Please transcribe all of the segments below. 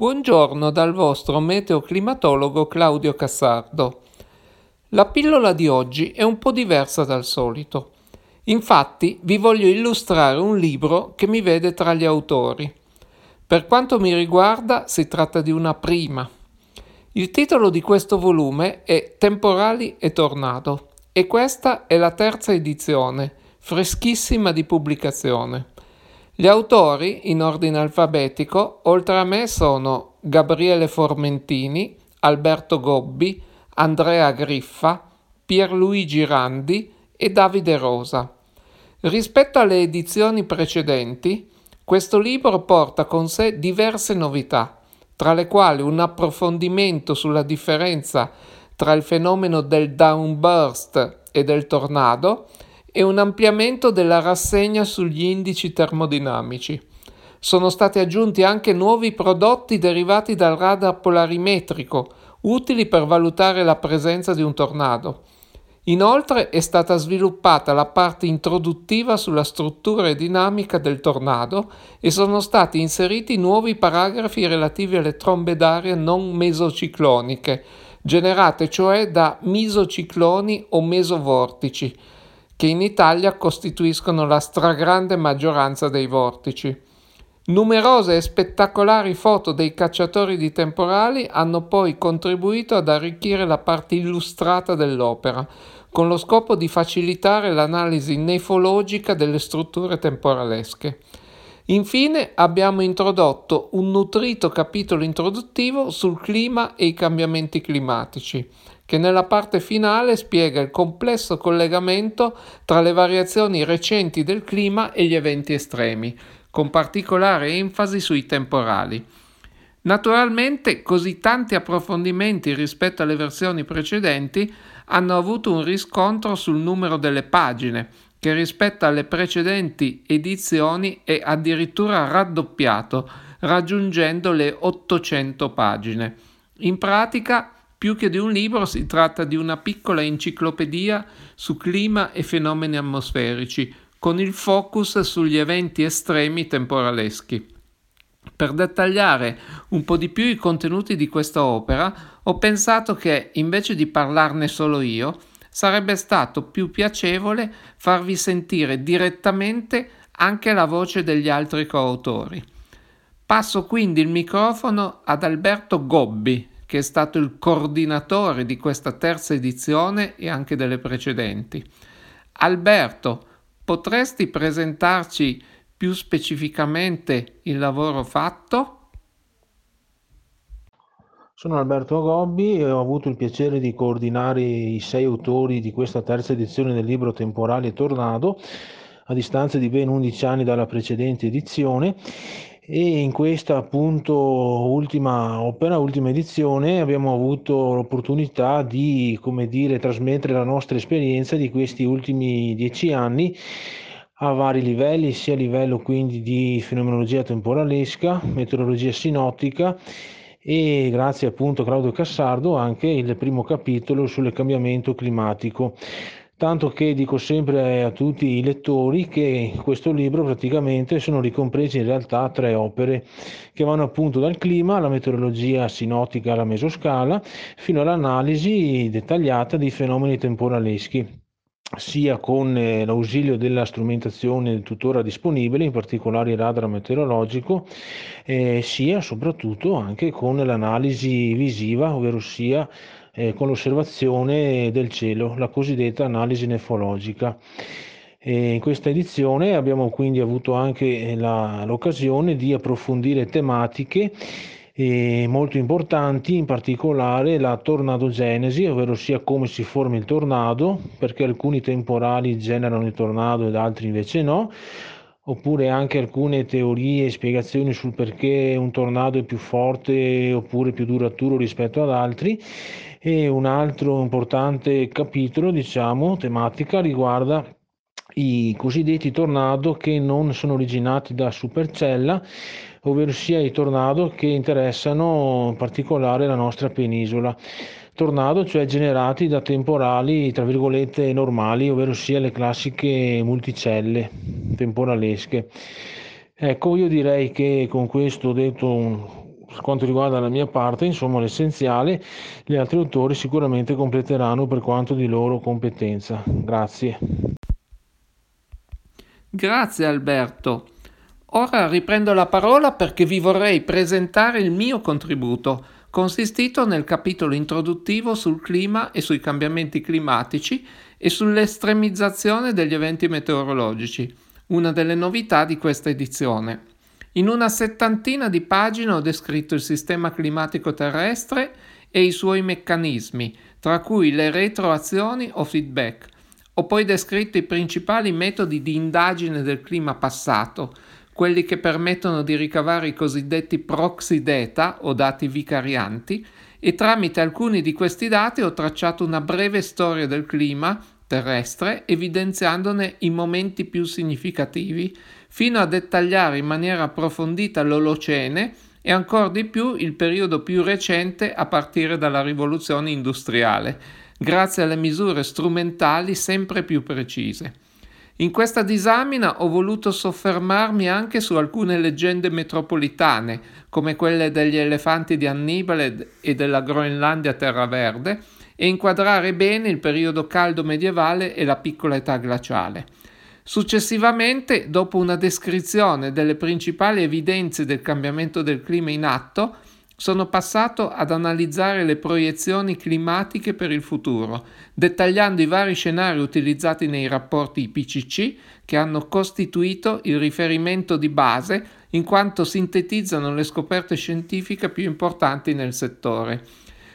Buongiorno dal vostro meteoclimatologo Claudio Cassardo. La pillola di oggi è un po' diversa dal solito. Infatti vi voglio illustrare un libro che mi vede tra gli autori. Per quanto mi riguarda si tratta di una prima. Il titolo di questo volume è Temporali e Tornado e questa è la terza edizione, freschissima di pubblicazione. Gli autori, in ordine alfabetico, oltre a me sono Gabriele Formentini, Alberto Gobbi, Andrea Griffa, Pierluigi Randi e Davide Rosa. Rispetto alle edizioni precedenti, questo libro porta con sé diverse novità, tra le quali un approfondimento sulla differenza tra il fenomeno del downburst e del tornado e un ampliamento della rassegna sugli indici termodinamici. Sono stati aggiunti anche nuovi prodotti derivati dal radar polarimetrico, utili per valutare la presenza di un tornado. Inoltre è stata sviluppata la parte introduttiva sulla struttura e dinamica del tornado e sono stati inseriti nuovi paragrafi relativi alle trombe d'aria non mesocicloniche, generate cioè da misocicloni o mesovortici, che in Italia costituiscono la stragrande maggioranza dei vortici. Numerose e spettacolari foto dei cacciatori di temporali hanno poi contribuito ad arricchire la parte illustrata dell'opera, con lo scopo di facilitare l'analisi nefologica delle strutture temporalesche. Infine abbiamo introdotto un nutrito capitolo introduttivo sul clima e i cambiamenti climatici, che nella parte finale spiega il complesso collegamento tra le variazioni recenti del clima e gli eventi estremi, con particolare enfasi sui temporali. Naturalmente così tanti approfondimenti rispetto alle versioni precedenti hanno avuto un riscontro sul numero delle pagine, che rispetto alle precedenti edizioni è addirittura raddoppiato, raggiungendo le 800 pagine. In pratica più che di un libro si tratta di una piccola enciclopedia su clima e fenomeni atmosferici, con il focus sugli eventi estremi temporaleschi. Per dettagliare un po' di più i contenuti di questa opera, ho pensato che, invece di parlarne solo io, sarebbe stato più piacevole farvi sentire direttamente anche la voce degli altri coautori. Passo quindi il microfono ad Alberto Gobbi, che è stato il coordinatore di questa terza edizione e anche delle precedenti. Alberto, potresti presentarci più specificamente il lavoro fatto? Sono Alberto Gobbi e ho avuto il piacere di coordinare i sei autori di questa terza edizione del libro Temporale Tornado a distanza di ben 11 anni dalla precedente edizione. E in questa appunto ultima opera, ultima edizione, abbiamo avuto l'opportunità di, come dire, trasmettere la nostra esperienza di questi ultimi dieci anni a vari livelli, sia a livello quindi di fenomenologia temporalesca, meteorologia sinottica e grazie appunto a Claudio Cassardo anche il primo capitolo sul cambiamento climatico. Tanto che dico sempre a tutti i lettori che in questo libro praticamente sono ricompresi in realtà tre opere che vanno appunto dal clima alla meteorologia sinotica alla mesoscala fino all'analisi dettagliata dei fenomeni temporaleschi sia con eh, l'ausilio della strumentazione tuttora disponibile, in particolare il radar meteorologico, eh, sia soprattutto anche con l'analisi visiva, ovvero sia eh, con l'osservazione del cielo, la cosiddetta analisi nefologica. E in questa edizione abbiamo quindi avuto anche la, l'occasione di approfondire tematiche eh, molto importanti, in particolare la tornadogenesi, ovvero sia come si forma il tornado, perché alcuni temporali generano il tornado ed altri invece no, oppure anche alcune teorie e spiegazioni sul perché un tornado è più forte oppure più duraturo rispetto ad altri. E un altro importante capitolo, diciamo, tematica riguarda i cosiddetti tornado che non sono originati da supercella, ovvero sia i tornado che interessano in particolare la nostra penisola. Tornado, cioè generati da temporali, tra virgolette, normali, ovvero sia le classiche multicelle temporalesche. Ecco, io direi che con questo ho detto per quanto riguarda la mia parte, insomma, l'essenziale, gli altri autori sicuramente completeranno per quanto di loro competenza. Grazie. Grazie Alberto. Ora riprendo la parola perché vi vorrei presentare il mio contributo, consistito nel capitolo introduttivo sul clima e sui cambiamenti climatici e sull'estremizzazione degli eventi meteorologici, una delle novità di questa edizione. In una settantina di pagine ho descritto il sistema climatico terrestre e i suoi meccanismi, tra cui le retroazioni o feedback. Ho poi descritto i principali metodi di indagine del clima passato, quelli che permettono di ricavare i cosiddetti proxy data o dati vicarianti, e tramite alcuni di questi dati ho tracciato una breve storia del clima terrestre evidenziandone i momenti più significativi, fino a dettagliare in maniera approfondita l'Olocene e ancora di più il periodo più recente a partire dalla rivoluzione industriale, grazie alle misure strumentali sempre più precise. In questa disamina ho voluto soffermarmi anche su alcune leggende metropolitane, come quelle degli elefanti di Annibale e della Groenlandia terraverde, e inquadrare bene il periodo caldo medievale e la piccola età glaciale. Successivamente, dopo una descrizione delle principali evidenze del cambiamento del clima in atto, sono passato ad analizzare le proiezioni climatiche per il futuro, dettagliando i vari scenari utilizzati nei rapporti IPCC che hanno costituito il riferimento di base in quanto sintetizzano le scoperte scientifiche più importanti nel settore.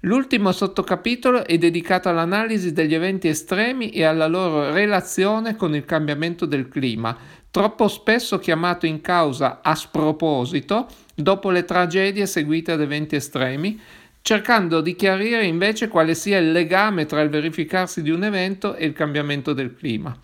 L'ultimo sottocapitolo è dedicato all'analisi degli eventi estremi e alla loro relazione con il cambiamento del clima, troppo spesso chiamato in causa a sproposito dopo le tragedie seguite ad eventi estremi, cercando di chiarire invece quale sia il legame tra il verificarsi di un evento e il cambiamento del clima.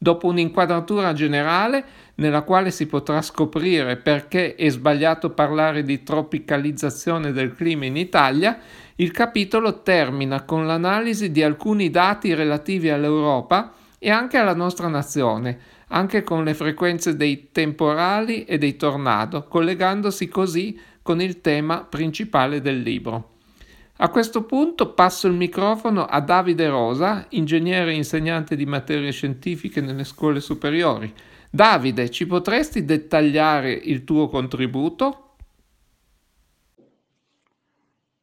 Dopo un'inquadratura generale, nella quale si potrà scoprire perché è sbagliato parlare di tropicalizzazione del clima in Italia, il capitolo termina con l'analisi di alcuni dati relativi all'Europa e anche alla nostra nazione, anche con le frequenze dei temporali e dei tornado, collegandosi così con il tema principale del libro. A questo punto passo il microfono a Davide Rosa, ingegnere e insegnante di materie scientifiche nelle scuole superiori. Davide, ci potresti dettagliare il tuo contributo?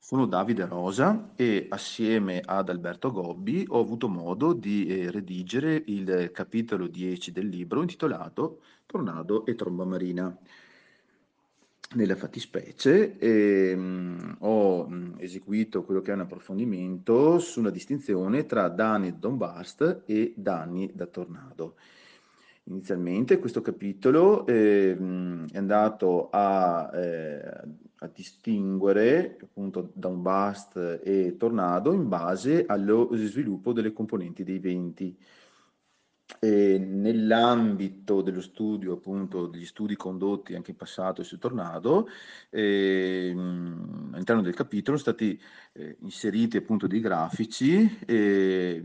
Sono Davide Rosa e assieme ad Alberto Gobbi ho avuto modo di eh, redigere il capitolo 10 del libro intitolato Tornado e tromba marina. Nella fattispecie eh, ho mh, eseguito quello che è un approfondimento sulla distinzione tra danni da bombast e danni da tornado. Inizialmente questo capitolo eh, è andato a, eh, a, distinguere appunto downburst e tornado in base allo sviluppo delle componenti dei venti. Nell'ambito dello studio, appunto, degli studi condotti anche in passato sul tornado, eh, all'interno del capitolo sono stati eh, inseriti appunto dei grafici. Eh,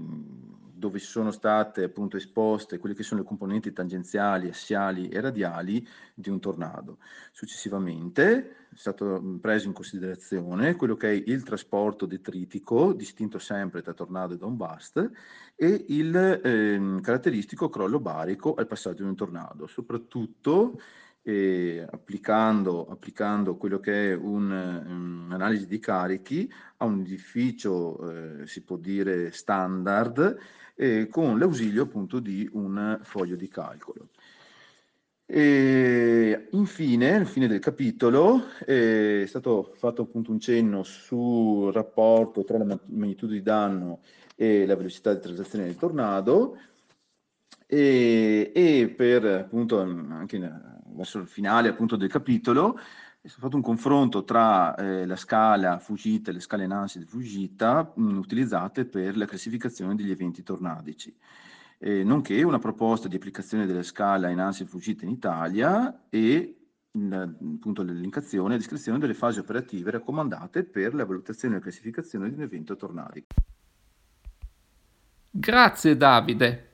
dove sono state appunto esposte quelle che sono le componenti tangenziali, assiali e radiali di un tornado. Successivamente è stato preso in considerazione quello che è il trasporto detritico, distinto sempre tra tornado e downburst, e il eh, caratteristico crollo barico al passaggio di un tornado, soprattutto eh, applicando, applicando, quello che è un'analisi um, di carichi a un edificio, eh, si può dire, standard, eh, con l'ausilio appunto di un foglio di calcolo. E infine, alla fine del capitolo, è stato fatto appunto un cenno sul rapporto tra la magnitudo di danno e la velocità di transazione del tornado e, e per appunto anche verso il finale appunto del capitolo è stato fatto un confronto tra eh, la scala Fujita e le scale Nancy di Fujita mh, utilizzate per la classificazione degli eventi tornadici, eh, nonché una proposta di applicazione della scala Nancy Fujita in Italia e appunto l'elencazione e descrizione delle fasi operative raccomandate per la valutazione e la classificazione di un evento tornadico. Grazie Davide.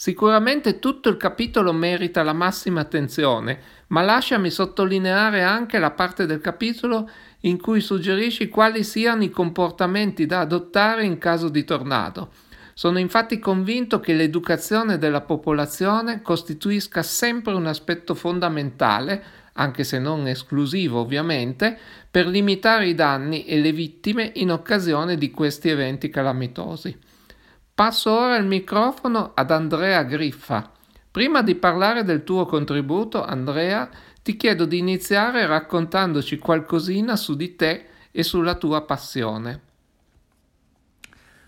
Sicuramente tutto il capitolo merita la massima attenzione, ma lasciami sottolineare anche la parte del capitolo in cui suggerisci quali siano i comportamenti da adottare in caso di tornado. Sono infatti convinto che l'educazione della popolazione costituisca sempre un aspetto fondamentale, anche se non esclusivo ovviamente, per limitare i danni e le vittime in occasione di questi eventi calamitosi. Passo ora il microfono ad Andrea Griffa. Prima di parlare del tuo contributo, Andrea, ti chiedo di iniziare raccontandoci qualcosina su di te e sulla tua passione.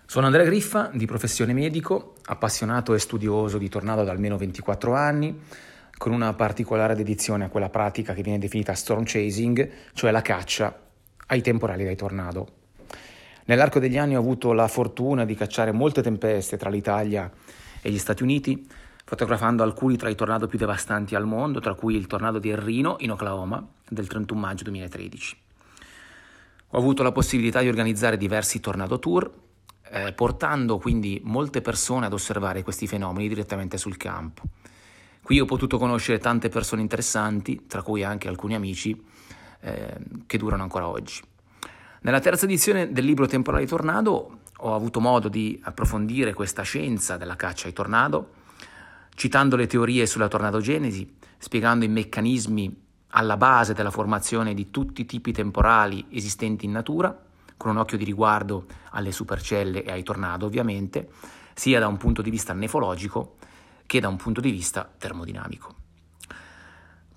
Sono Andrea Griffa, di professione medico, appassionato e studioso di tornado da almeno 24 anni, con una particolare dedizione a quella pratica che viene definita storm chasing, cioè la caccia ai temporali dai tornado. Nell'arco degli anni ho avuto la fortuna di cacciare molte tempeste tra l'Italia e gli Stati Uniti, fotografando alcuni tra i tornado più devastanti al mondo, tra cui il tornado di El Reno in Oklahoma del 31 maggio 2013. Ho avuto la possibilità di organizzare diversi tornado tour, eh, portando quindi molte persone ad osservare questi fenomeni direttamente sul campo. Qui ho potuto conoscere tante persone interessanti, tra cui anche alcuni amici eh, che durano ancora oggi. Nella terza edizione del libro Temporali Tornado ho avuto modo di approfondire questa scienza della caccia ai tornado, citando le teorie sulla tornadogenesi, spiegando i meccanismi alla base della formazione di tutti i tipi temporali esistenti in natura, con un occhio di riguardo alle supercelle e ai tornado ovviamente, sia da un punto di vista nefologico che da un punto di vista termodinamico.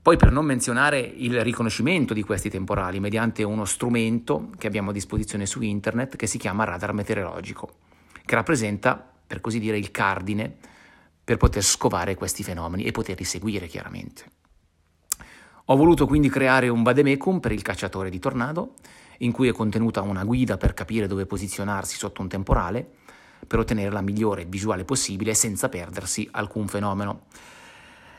Poi per non menzionare il riconoscimento di questi temporali mediante uno strumento che abbiamo a disposizione su internet che si chiama radar meteorologico, che rappresenta, per così dire, il cardine per poter scovare questi fenomeni e poterli seguire chiaramente. Ho voluto quindi creare un vademecum per il cacciatore di tornado, in cui è contenuta una guida per capire dove posizionarsi sotto un temporale, per ottenere la migliore visuale possibile senza perdersi alcun fenomeno.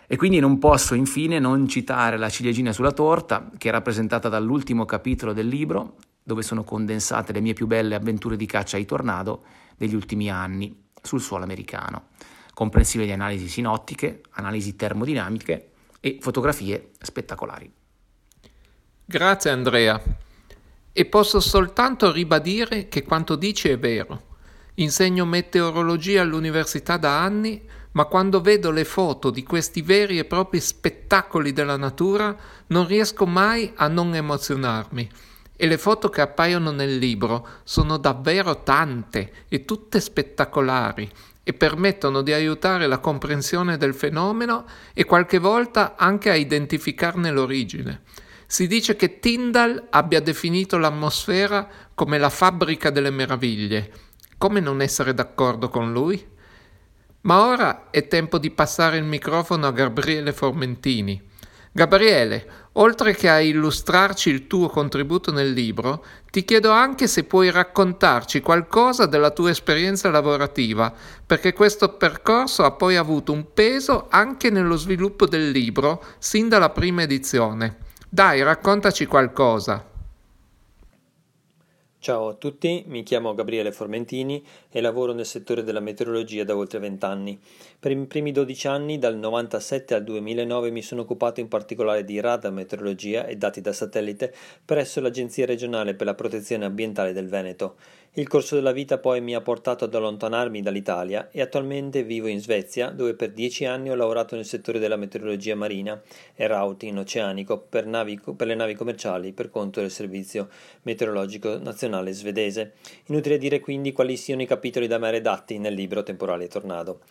E quindi non posso infine non citare la ciliegina sulla torta, che è rappresentata dall'ultimo capitolo del libro, dove sono condensate le mie più belle avventure di caccia ai tornado degli ultimi anni sul suolo americano, comprensive di analisi sinottiche, analisi termodinamiche e fotografie spettacolari. Grazie Andrea. E posso soltanto ribadire che quanto dici è vero. Insegno meteorologia all'università da anni ma quando vedo le foto di questi veri e propri spettacoli della natura non riesco mai a non emozionarmi. E le foto che appaiono nel libro sono davvero tante e tutte spettacolari e permettono di aiutare la comprensione del fenomeno e qualche volta anche a identificarne l'origine. Si dice che Tyndall abbia definito l'atmosfera come la fabbrica delle meraviglie. Come non essere d'accordo con lui? Ma ora è tempo di passare il microfono a Gabriele Formentini. Gabriele, oltre che a illustrarci il tuo contributo nel libro, ti chiedo anche se puoi raccontarci qualcosa della tua esperienza lavorativa, perché questo percorso ha poi avuto un peso anche nello sviluppo del libro sin dalla prima edizione. Dai, raccontaci qualcosa. Ciao a tutti, mi chiamo Gabriele Formentini e lavoro nel settore della meteorologia da oltre vent'anni. Per i primi 12 anni, dal 1997 al 2009, mi sono occupato in particolare di radar meteorologia e dati da satellite presso l'Agenzia regionale per la protezione ambientale del Veneto. Il corso della vita poi mi ha portato ad allontanarmi dall'Italia e attualmente vivo in Svezia, dove per dieci anni ho lavorato nel settore della meteorologia marina e routing oceanico per, navi, per le navi commerciali per conto del Servizio Meteorologico Nazionale svedese. Inutile dire quindi quali siano i capitoli da me redatti nel libro Temporale Tornado.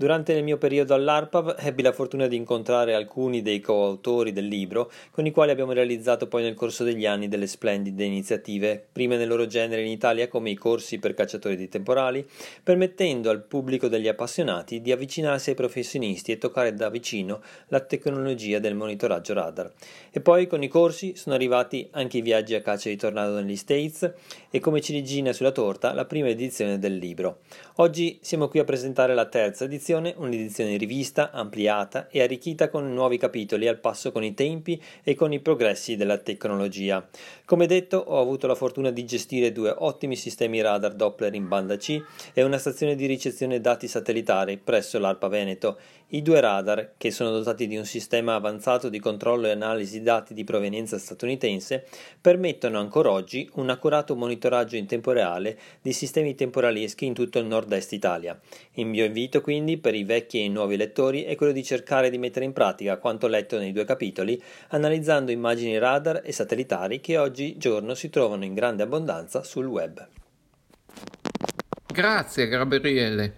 Durante il mio periodo all'ARPAV ebbi la fortuna di incontrare alcuni dei coautori del libro, con i quali abbiamo realizzato poi nel corso degli anni delle splendide iniziative, prime nel loro genere in Italia come i corsi per cacciatori di temporali, permettendo al pubblico degli appassionati di avvicinarsi ai professionisti e toccare da vicino la tecnologia del monitoraggio radar. E poi con i corsi sono arrivati anche i viaggi a caccia di tornado negli States e come ciliegina sulla torta la prima edizione del libro. Oggi siamo qui a presentare la terza edizione edizione, un'edizione rivista, ampliata e arricchita con nuovi capitoli al passo con i tempi e con i progressi della tecnologia. Come detto, ho avuto la fortuna di gestire due ottimi sistemi radar Doppler in banda C e una stazione di ricezione dati satellitari presso l'ARPA Veneto i due radar, che sono dotati di un sistema avanzato di controllo e analisi dati di provenienza statunitense, permettono ancora oggi un accurato monitoraggio in tempo reale di sistemi temporaleschi in tutto il nord-est Italia. Il mio invito quindi per i vecchi e i nuovi lettori è quello di cercare di mettere in pratica quanto letto nei due capitoli, analizzando immagini radar e satellitari che oggi giorno si trovano in grande abbondanza sul web. Grazie Gabriele.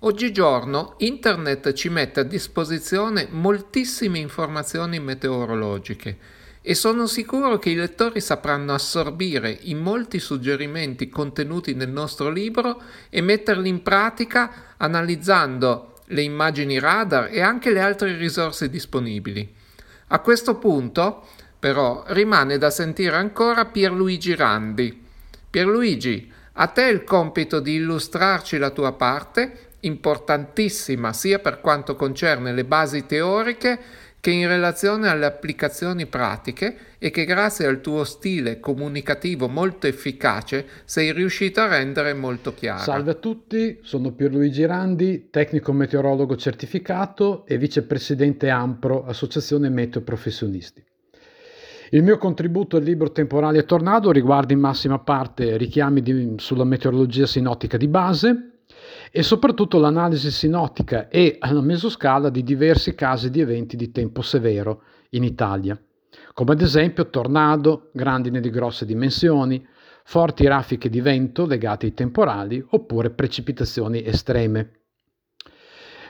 Oggigiorno Internet ci mette a disposizione moltissime informazioni meteorologiche e sono sicuro che i lettori sapranno assorbire i molti suggerimenti contenuti nel nostro libro e metterli in pratica analizzando le immagini radar e anche le altre risorse disponibili. A questo punto, però, rimane da sentire ancora Pierluigi Randi. Pierluigi, a te il compito di illustrarci la tua parte importantissima sia per quanto concerne le basi teoriche che in relazione alle applicazioni pratiche e che grazie al tuo stile comunicativo molto efficace sei riuscito a rendere molto chiaro. Salve a tutti, sono Pierluigi Randi, tecnico meteorologo certificato e vicepresidente AMPRO, Associazione Meteo Professionisti. Il mio contributo al libro Temporale Tornado riguarda in massima parte richiami di, sulla meteorologia sinottica di base, e soprattutto l'analisi sinottica e alla mesoscala di diversi casi di eventi di tempo severo in Italia, come ad esempio tornado, grandine di grosse dimensioni, forti raffiche di vento legate ai temporali oppure precipitazioni estreme.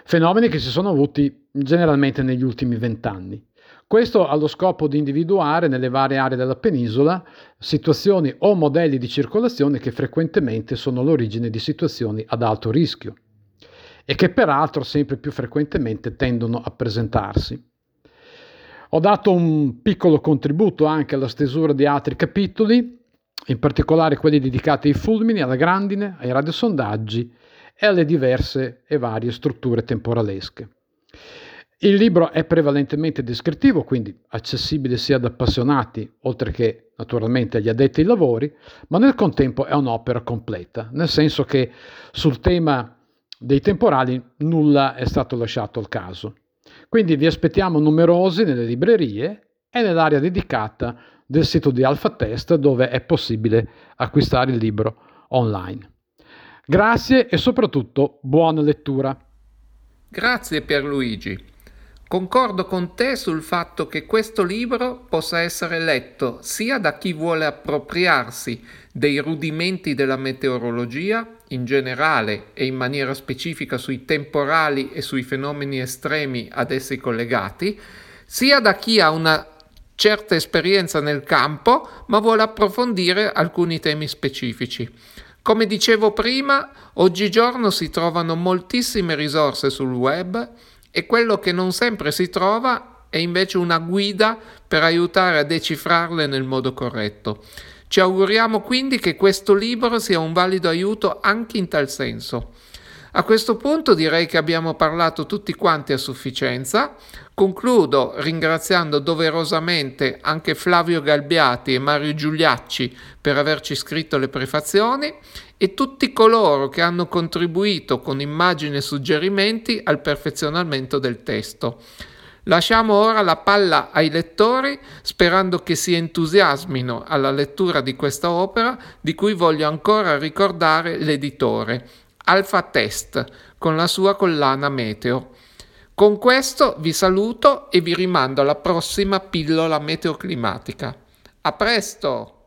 Fenomeni che si sono avuti generalmente negli ultimi vent'anni. Questo allo scopo di individuare nelle varie aree della penisola situazioni o modelli di circolazione che frequentemente sono l'origine di situazioni ad alto rischio e che peraltro sempre più frequentemente tendono a presentarsi. Ho dato un piccolo contributo anche alla stesura di altri capitoli, in particolare quelli dedicati ai fulmini, alla grandine, ai radiosondaggi e alle diverse e varie strutture temporalesche. Il libro è prevalentemente descrittivo, quindi accessibile sia ad appassionati, oltre che naturalmente agli addetti ai lavori, ma nel contempo è un'opera completa, nel senso che sul tema dei temporali nulla è stato lasciato al caso. Quindi vi aspettiamo numerosi nelle librerie e nell'area dedicata del sito di Alpha Test dove è possibile acquistare il libro online. Grazie e soprattutto buona lettura. Grazie Pierluigi. Concordo con te sul fatto che questo libro possa essere letto sia da chi vuole appropriarsi dei rudimenti della meteorologia in generale e in maniera specifica sui temporali e sui fenomeni estremi ad essi collegati, sia da chi ha una certa esperienza nel campo ma vuole approfondire alcuni temi specifici. Come dicevo prima, oggigiorno si trovano moltissime risorse sul web e quello che non sempre si trova è invece una guida per aiutare a decifrarle nel modo corretto. Ci auguriamo quindi che questo libro sia un valido aiuto anche in tal senso. A questo punto direi che abbiamo parlato tutti quanti a sufficienza. Concludo ringraziando doverosamente anche Flavio Galbiati e Mario Giuliacci per averci scritto le prefazioni e tutti coloro che hanno contribuito con immagini e suggerimenti al perfezionamento del testo. Lasciamo ora la palla ai lettori sperando che si entusiasmino alla lettura di questa opera di cui voglio ancora ricordare l'editore, Alfa Test, con la sua collana Meteo. Con questo vi saluto e vi rimando alla prossima pillola meteoclimatica. A presto!